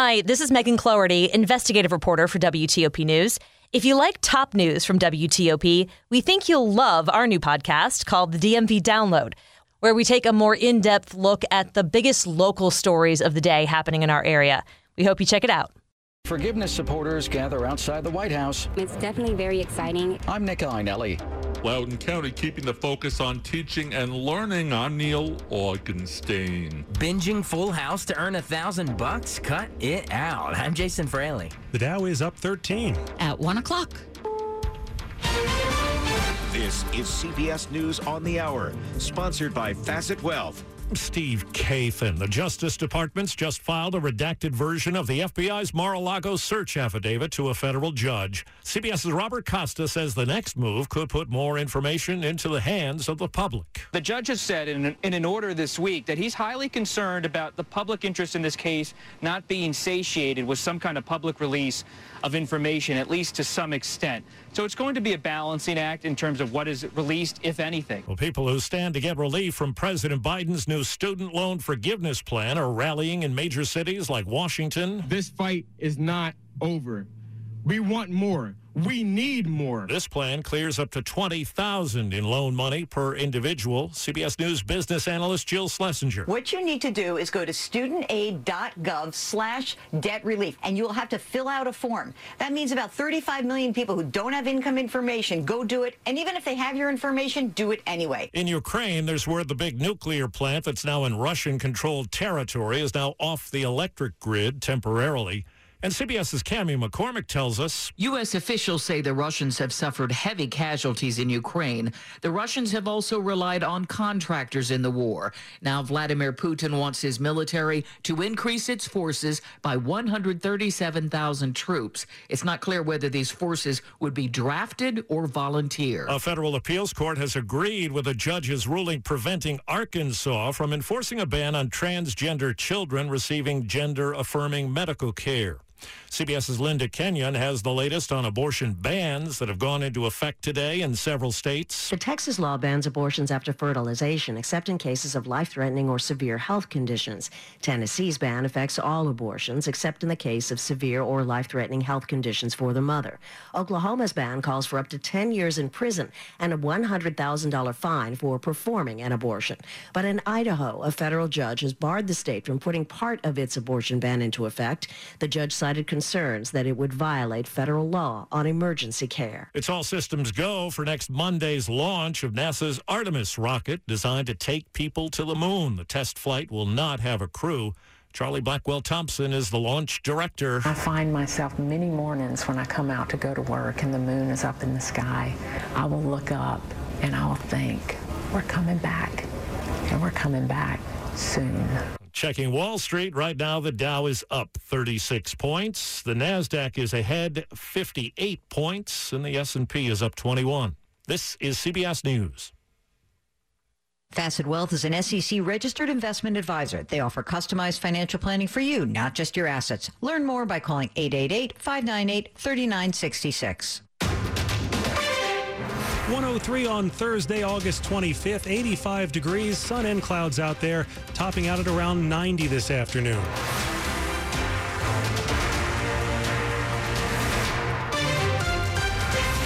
Hi, this is Megan Cloherty, investigative reporter for WTOP News. If you like top news from WTOP, we think you'll love our new podcast called the DMV Download, where we take a more in depth look at the biggest local stories of the day happening in our area. We hope you check it out. Forgiveness supporters gather outside the White House. It's definitely very exciting. I'm Nick Iannelli. Loudoun County keeping the focus on teaching and learning. I'm Neil Augenstein. Binging Full House to earn a thousand bucks? Cut it out. I'm Jason Fraley. The Dow is up 13 at one o'clock. This is CBS News on the Hour, sponsored by Facet Wealth. Steve Kathan. The Justice Department's just filed a redacted version of the FBI's Mar-a-Lago search affidavit to a federal judge. CBS's Robert Costa says the next move could put more information into the hands of the public. The judge has said in an, in an order this week that he's highly concerned about the public interest in this case not being satiated with some kind of public release of information, at least to some extent. So it's going to be a balancing act in terms of what is released, if anything. Well, people who stand to get relief from President Biden's new student loan forgiveness plan are rallying in major cities like Washington. This fight is not over. We want more. We need more. This plan clears up to 20000 in loan money per individual. CBS News business analyst Jill Schlesinger. What you need to do is go to studentaid.gov slash debt relief, and you will have to fill out a form. That means about 35 million people who don't have income information go do it, and even if they have your information, do it anyway. In Ukraine, there's where the big nuclear plant that's now in Russian-controlled territory is now off the electric grid temporarily. And CBS's Cami McCormick tells us U.S. officials say the Russians have suffered heavy casualties in Ukraine. The Russians have also relied on contractors in the war. Now, Vladimir Putin wants his military to increase its forces by 137,000 troops. It's not clear whether these forces would be drafted or volunteer. A federal appeals court has agreed with a judge's ruling preventing Arkansas from enforcing a ban on transgender children receiving gender affirming medical care. CBS's Linda Kenyon has the latest on abortion bans that have gone into effect today in several states. The Texas law bans abortions after fertilization, except in cases of life-threatening or severe health conditions. Tennessee's ban affects all abortions, except in the case of severe or life-threatening health conditions for the mother. Oklahoma's ban calls for up to 10 years in prison and a $100,000 fine for performing an abortion. But in Idaho, a federal judge has barred the state from putting part of its abortion ban into effect. The judge cited concerns that it would violate federal law on emergency care. It's all systems go for next Monday's launch of NASA's Artemis rocket designed to take people to the moon. The test flight will not have a crew. Charlie Blackwell Thompson is the launch director. I find myself many mornings when I come out to go to work and the moon is up in the sky. I will look up and I will think, we're coming back and we're coming back soon. Checking Wall Street right now, the Dow is up 36 points. The Nasdaq is ahead 58 points, and the S&P is up 21. This is CBS News. Facet Wealth is an SEC registered investment advisor. They offer customized financial planning for you, not just your assets. Learn more by calling 888-598-3966. 103 on Thursday, August 25th, 85 degrees, sun and clouds out there, topping out at around 90 this afternoon.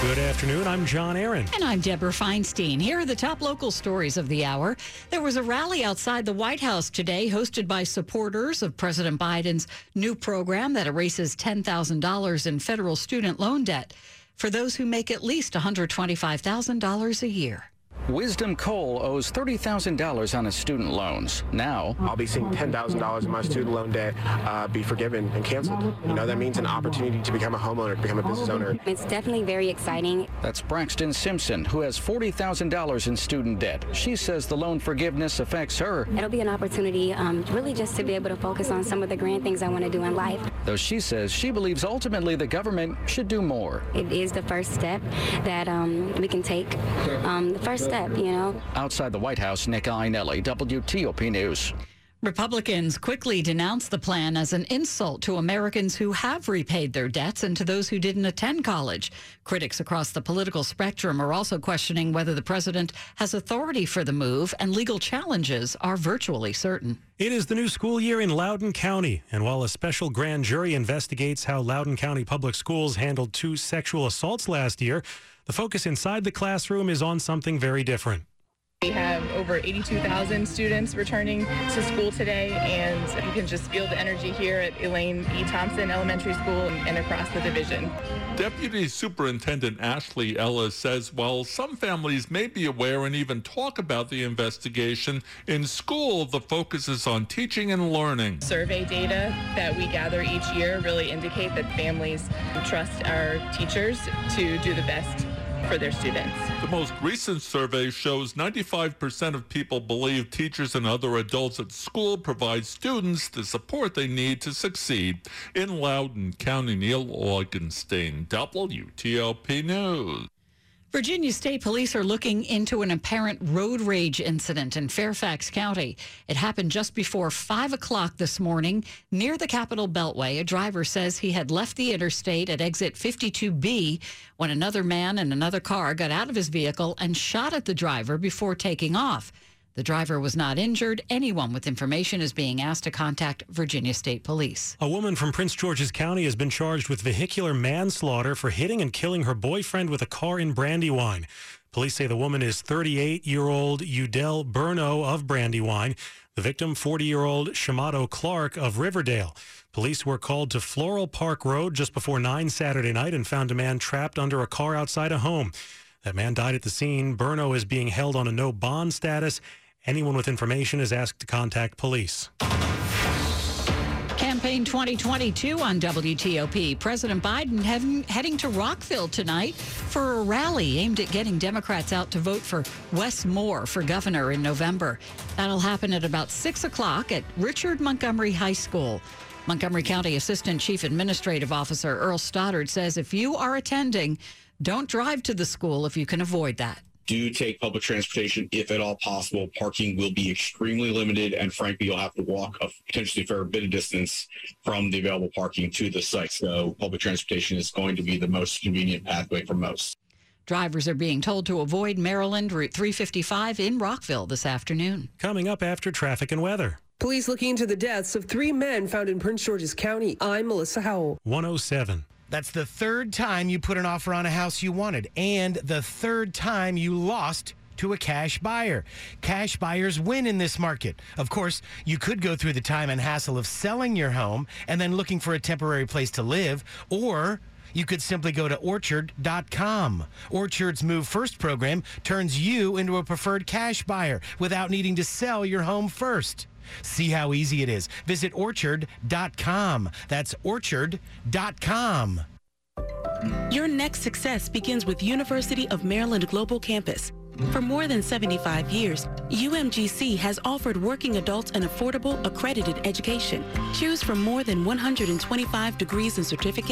Good afternoon. I'm John Aaron. And I'm Deborah Feinstein. Here are the top local stories of the hour. There was a rally outside the White House today hosted by supporters of President Biden's new program that erases $10,000 in federal student loan debt for those who make at least $125,000 a year. Wisdom Cole owes $30,000 on his student loans. Now, I'll be seeing $10,000 of my student loan debt uh, be forgiven and canceled. You know, that means an opportunity to become a homeowner, to become a business owner. It's definitely very exciting. That's Braxton Simpson, who has $40,000 in student debt. She says the loan forgiveness affects her. It'll be an opportunity um, really just to be able to focus on some of the grand things I want to do in life. Though she says she believes ultimately the government should do more. It is the first step that um, we can take. Um, the first step, you know. Outside the White House, Nick Iannelli, WTOP News. Republicans quickly denounced the plan as an insult to Americans who have repaid their debts and to those who didn't attend college. Critics across the political spectrum are also questioning whether the president has authority for the move, and legal challenges are virtually certain. It is the new school year in Loudoun County, and while a special grand jury investigates how Loudoun County Public Schools handled two sexual assaults last year, the focus inside the classroom is on something very different. We have over 82,000 students returning to school today, and you can just feel the energy here at Elaine E. Thompson Elementary School and across the division. Deputy Superintendent Ashley Ellis says while some families may be aware and even talk about the investigation, in school the focus is on teaching and learning. Survey data that we gather each year really indicate that families trust our teachers to do the best for their students. The most recent survey shows 95% of people believe teachers and other adults at school provide students the support they need to succeed. In Loudoun County, Neil Augenstein, WTOP News. Virginia State Police are looking into an apparent road rage incident in Fairfax County. It happened just before 5 o'clock this morning near the Capitol Beltway. A driver says he had left the interstate at exit 52B when another man in another car got out of his vehicle and shot at the driver before taking off. The driver was not injured. Anyone with information is being asked to contact Virginia State Police. A woman from Prince George's County has been charged with vehicular manslaughter for hitting and killing her boyfriend with a car in Brandywine. Police say the woman is 38-year-old Udell Burno of Brandywine. The victim, 40-year-old Shamato Clark of Riverdale. Police were called to Floral Park Road just before 9 Saturday night and found a man trapped under a car outside a home. That man died at the scene. Burno is being held on a no bond status. Anyone with information is asked to contact police. Campaign 2022 on WTOP. President Biden heading, to Rockville tonight for a rally aimed at getting Democrats out to vote for Wes Moore for governor in November. That'll happen at about 6 o'clock at Richard Montgomery High School. Montgomery County Assistant Chief Administrative Officer Earl Stoddard says if you are attending, don't drive to the school if you can avoid that do take public transportation if at all possible. Parking will be extremely limited, and frankly, you'll have to walk a potentially fair bit of distance from the available parking to the site. So, public transportation is going to be the most convenient pathway for most. Drivers are being told to avoid Maryland Route 355 in Rockville this afternoon. Coming up after traffic and weather. Police looking into the deaths of three men found in Prince George's County. I'm Melissa Howell. 107. That's the third time you put an offer on a house you wanted, and the third time you lost to a cash buyer. Cash buyers win in this market. Of course, you could go through the time and hassle of selling your home and then looking for a temporary place to live, or you could simply go to orchard.com. Orchard's Move First program turns you into a preferred cash buyer without needing to sell your home first. See how easy it is. Visit orchard.com. That's orchard.com. Your next success begins with University of Maryland Global Campus. For more than 75 years, UMGC has offered working adults an affordable, accredited education. Choose from more than 125 degrees and certificates